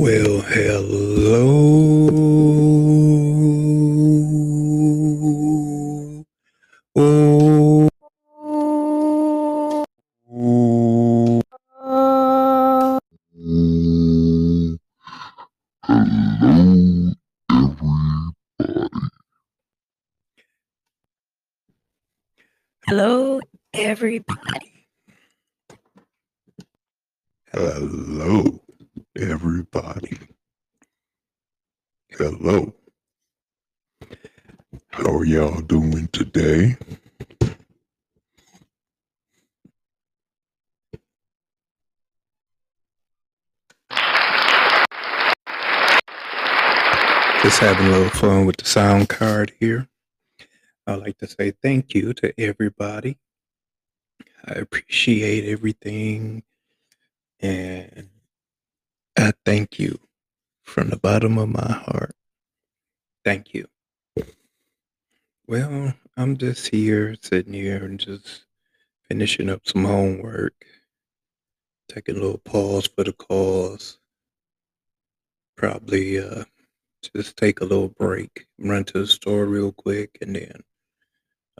Well, hello. Oh, Hello, everybody. Hello, everybody. hello, everybody. Hello. How are y'all doing today? Just having a little fun with the sound card here. I'd like to say thank you to everybody. I appreciate everything and I thank you from the bottom of my heart. Thank you. Well, I'm just here, sitting here, and just finishing up some homework. Taking a little pause for the cause. Probably uh, just take a little break, run to the store real quick, and then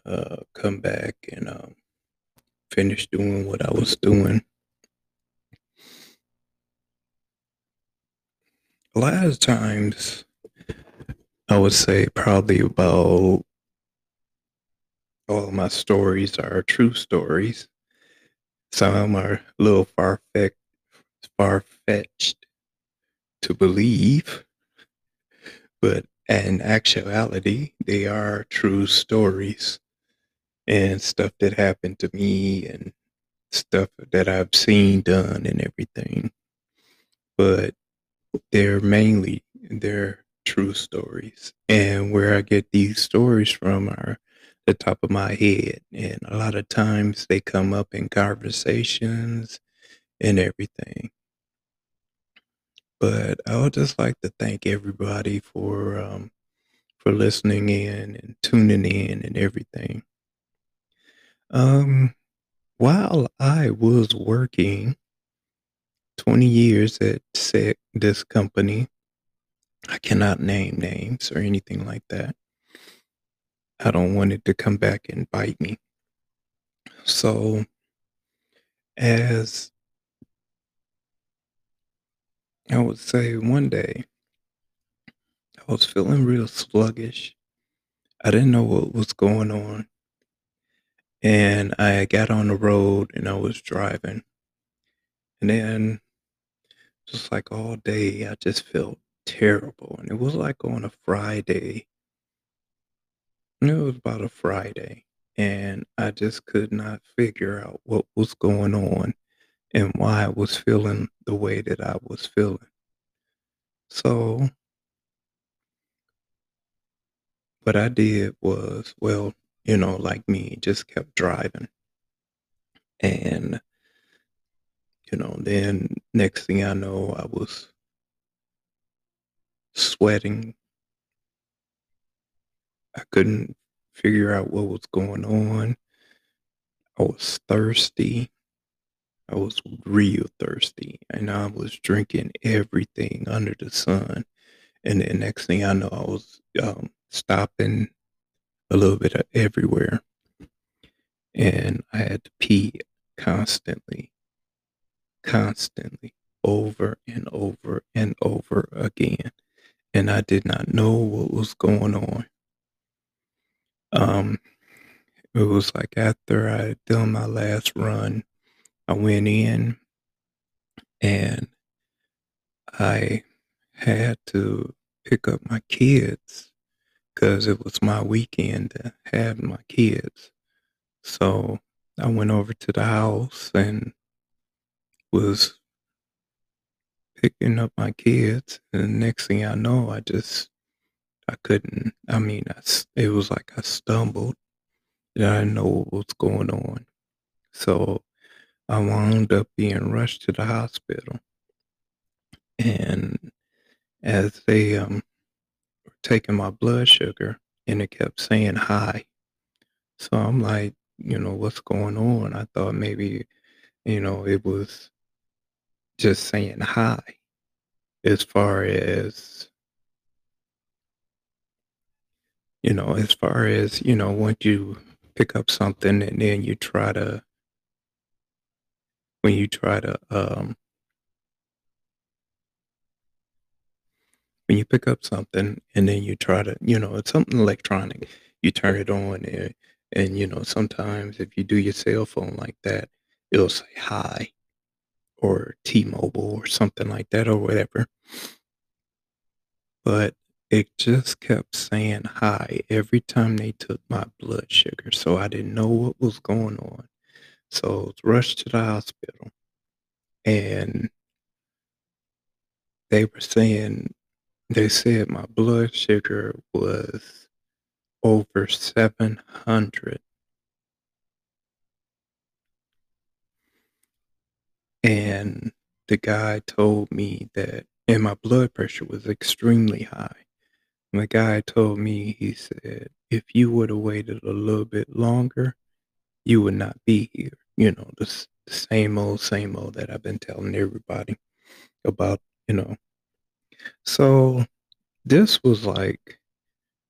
uh, come back and um, finish doing what I was doing. A lot of times, I would say probably about all my stories are true stories. Some are a little far fetched, far fetched to believe, but in actuality, they are true stories and stuff that happened to me and stuff that I've seen done and everything. But they're mainly they're true stories, and where I get these stories from are the top of my head, and a lot of times they come up in conversations and everything. But I would just like to thank everybody for um, for listening in and tuning in and everything. Um, while I was working 20 years at said this company, I cannot name names or anything like that. I don't want it to come back and bite me. So, as I would say, one day I was feeling real sluggish. I didn't know what was going on. And I got on the road and I was driving. And then, just like all day, I just felt terrible. And it was like on a Friday. It was about a Friday. And I just could not figure out what was going on and why I was feeling the way that I was feeling. So, what I did was, well, you know, like me, just kept driving. And, you know, then next thing I know, I was sweating. I couldn't figure out what was going on. I was thirsty. I was real thirsty. And I was drinking everything under the sun. And then next thing I know, I was um, stopping a little bit everywhere. And I had to pee constantly, constantly, over and over and over again. And I did not know what was going on. Um, it was like after I had done my last run, I went in and I had to pick up my kids because it was my weekend to have my kids. So I went over to the house and was picking up my kids. And the next thing I know, I just, I couldn't, I mean, I, it was like I stumbled and I didn't know what was going on. So I wound up being rushed to the hospital. And as they um, were taking my blood sugar, and it kept saying high. So I'm like, you know, what's going on? I thought maybe, you know, it was just saying hi. as far as you know, as far as, you know, once you pick up something and then you try to when you try to um when you pick up something and then you try to, you know, it's something electronic, you turn it on and and you know, sometimes if you do your cell phone like that, it'll say hi or T-Mobile or something like that or whatever. But it just kept saying hi every time they took my blood sugar, so I didn't know what was going on. So I was rushed to the hospital and they were saying they said my blood sugar was over 700. And the guy told me that and my blood pressure was extremely high. And the guy told me, he said, if you would have waited a little bit longer, you would not be here. You know, the, the same old, same old that I've been telling everybody about, you know. So this was like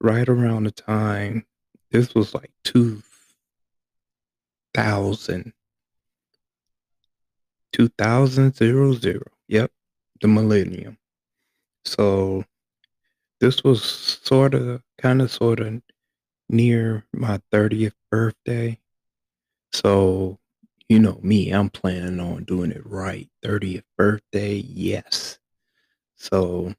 right around the time, this was like 2000, 2000, zero, zero. Yep, the millennium. So this was sort of, kind of, sort of near my 30th birthday. So, you know me, I'm planning on doing it right. 30th birthday, yes. So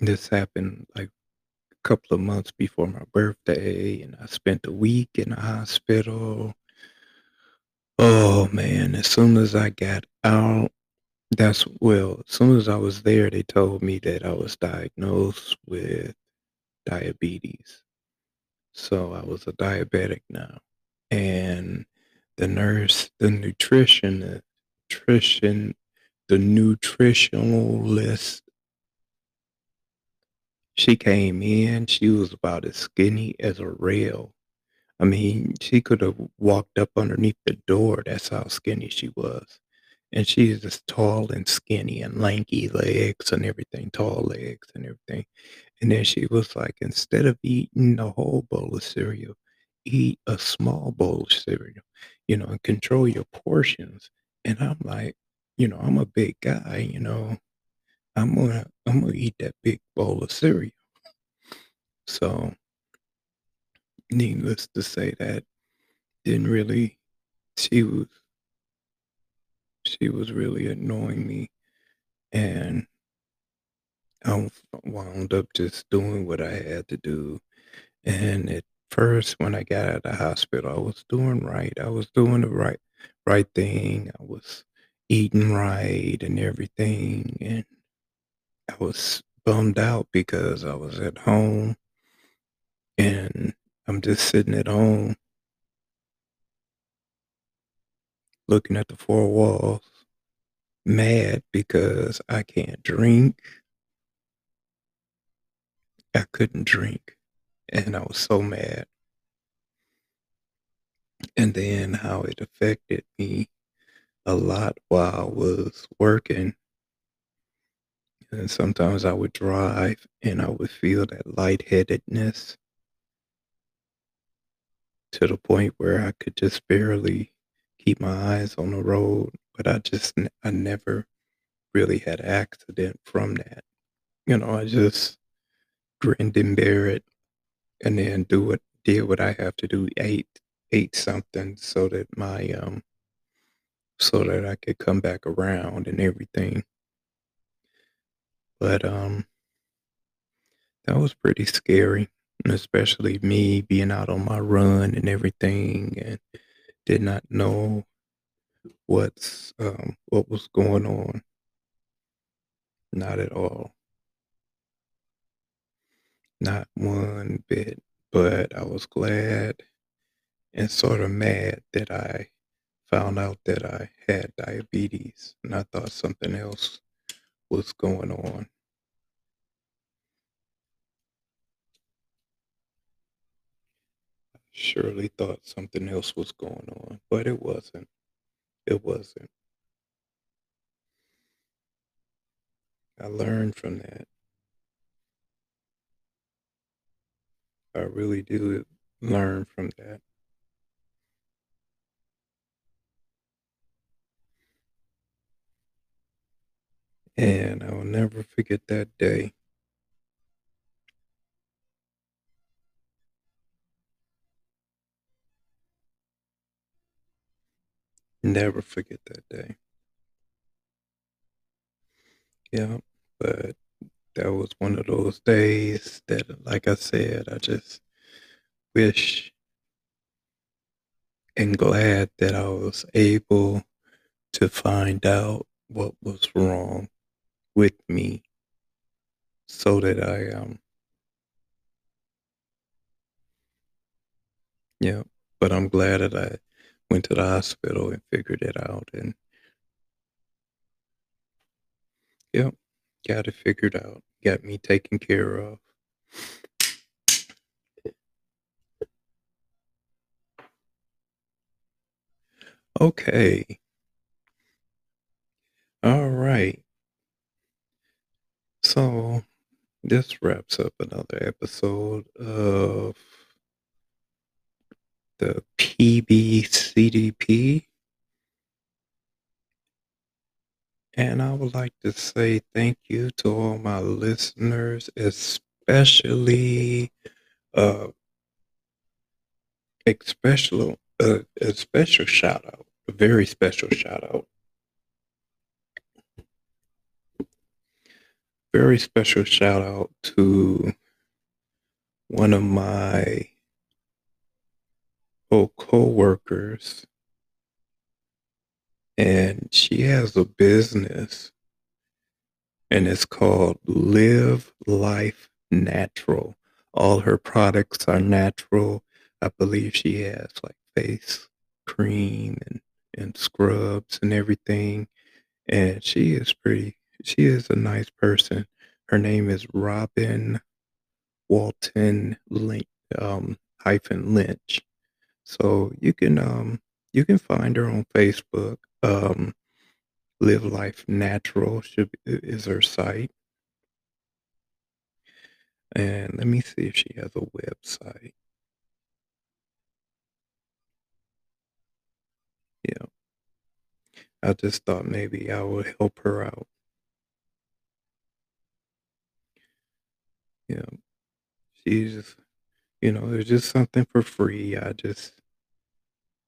this happened like a couple of months before my birthday, and I spent a week in the hospital. Oh man, as soon as I got out, that's well, as soon as I was there, they told me that I was diagnosed with diabetes. So I was a diabetic now. And the nurse, the nutritionist, nutrition, the nutritionalist, she came in, she was about as skinny as a rail. I mean, she could have walked up underneath the door. That's how skinny she was. And she's just tall and skinny and lanky legs and everything, tall legs and everything. And then she was like, instead of eating a whole bowl of cereal, eat a small bowl of cereal, you know, and control your portions. And I'm like, you know, I'm a big guy, you know, I'm gonna I'm gonna eat that big bowl of cereal. So needless to say that didn't really she was she was really annoying me and I wound up just doing what I had to do. And at first, when I got out of the hospital, I was doing right. I was doing the right right thing. I was eating right and everything. And I was bummed out because I was at home and I'm just sitting at home looking at the four walls, mad because I can't drink. I couldn't drink. And I was so mad. And then how it affected me a lot while I was working. And sometimes I would drive and I would feel that lightheadedness to the point where I could just barely keep my eyes on the road. But I just, I never really had accident from that. You know, I just grinned and bear it and then do what, did what I have to do, ate, ate something so that my, um, so that I could come back around and everything. But, um, that was pretty scary, especially me being out on my run and everything and did not know what's um, what was going on. Not at all. Not one bit. But I was glad and sort of mad that I found out that I had diabetes and I thought something else was going on. Surely thought something else was going on, but it wasn't. It wasn't. I learned from that. I really do learn from that. And I will never forget that day. Never forget that day. Yeah, but that was one of those days that, like I said, I just wish and glad that I was able to find out what was wrong with me so that I um yeah, but I'm glad that I went to the hospital and figured it out and yep, got it figured out. Got me taken care of. Okay. All right. So this wraps up another episode of the PBCDP. And I would like to say thank you to all my listeners, especially uh special uh, a special shout out, a very special shout out. Very special shout out to one of my co-workers and she has a business and it's called Live Life Natural. All her products are natural. I believe she has like face cream and, and scrubs and everything. And she is pretty, she is a nice person. Her name is Robin Walton Link, um, hyphen Lynch. So you can um you can find her on Facebook. Um, Live Life Natural should is her site. And let me see if she has a website. Yeah. I just thought maybe I would help her out. Yeah. She's, you know, there's just something for free. I just,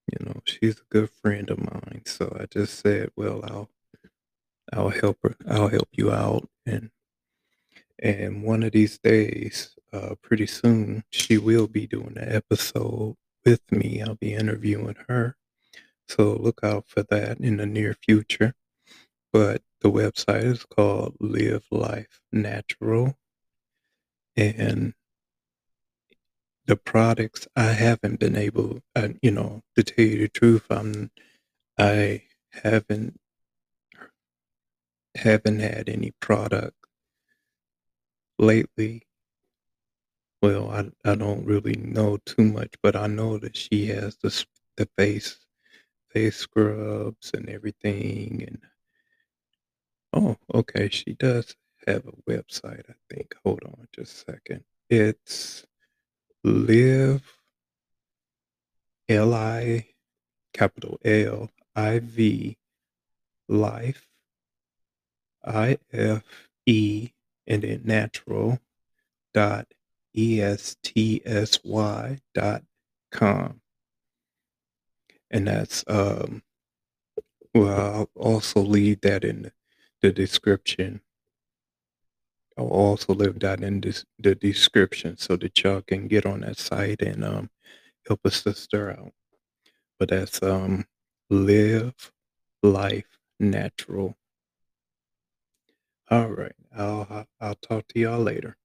you know, she's a good friend of mine. So I just said, well, I'll, I'll help her. I'll help you out. And, and one of these days, uh, pretty soon, she will be doing an episode with me. I'll be interviewing her. So look out for that in the near future. But the website is called Live Life Natural. And the products I haven't been able, uh, you know, to tell you the truth, I'm, I haven't haven't had any product lately. Well, I I don't really know too much, but I know that she has the the face face scrubs and everything, and oh, okay, she does have a website. I think. Hold on, just a second. It's live L I capital L I V life I F E and then natural dot E S T S Y dot com. And that's um well I'll also leave that in the description I'll also leave that in this, the description so that y'all can get on that site and um, help a sister out. But that's um, live life natural. All right, I'll I'll talk to y'all later.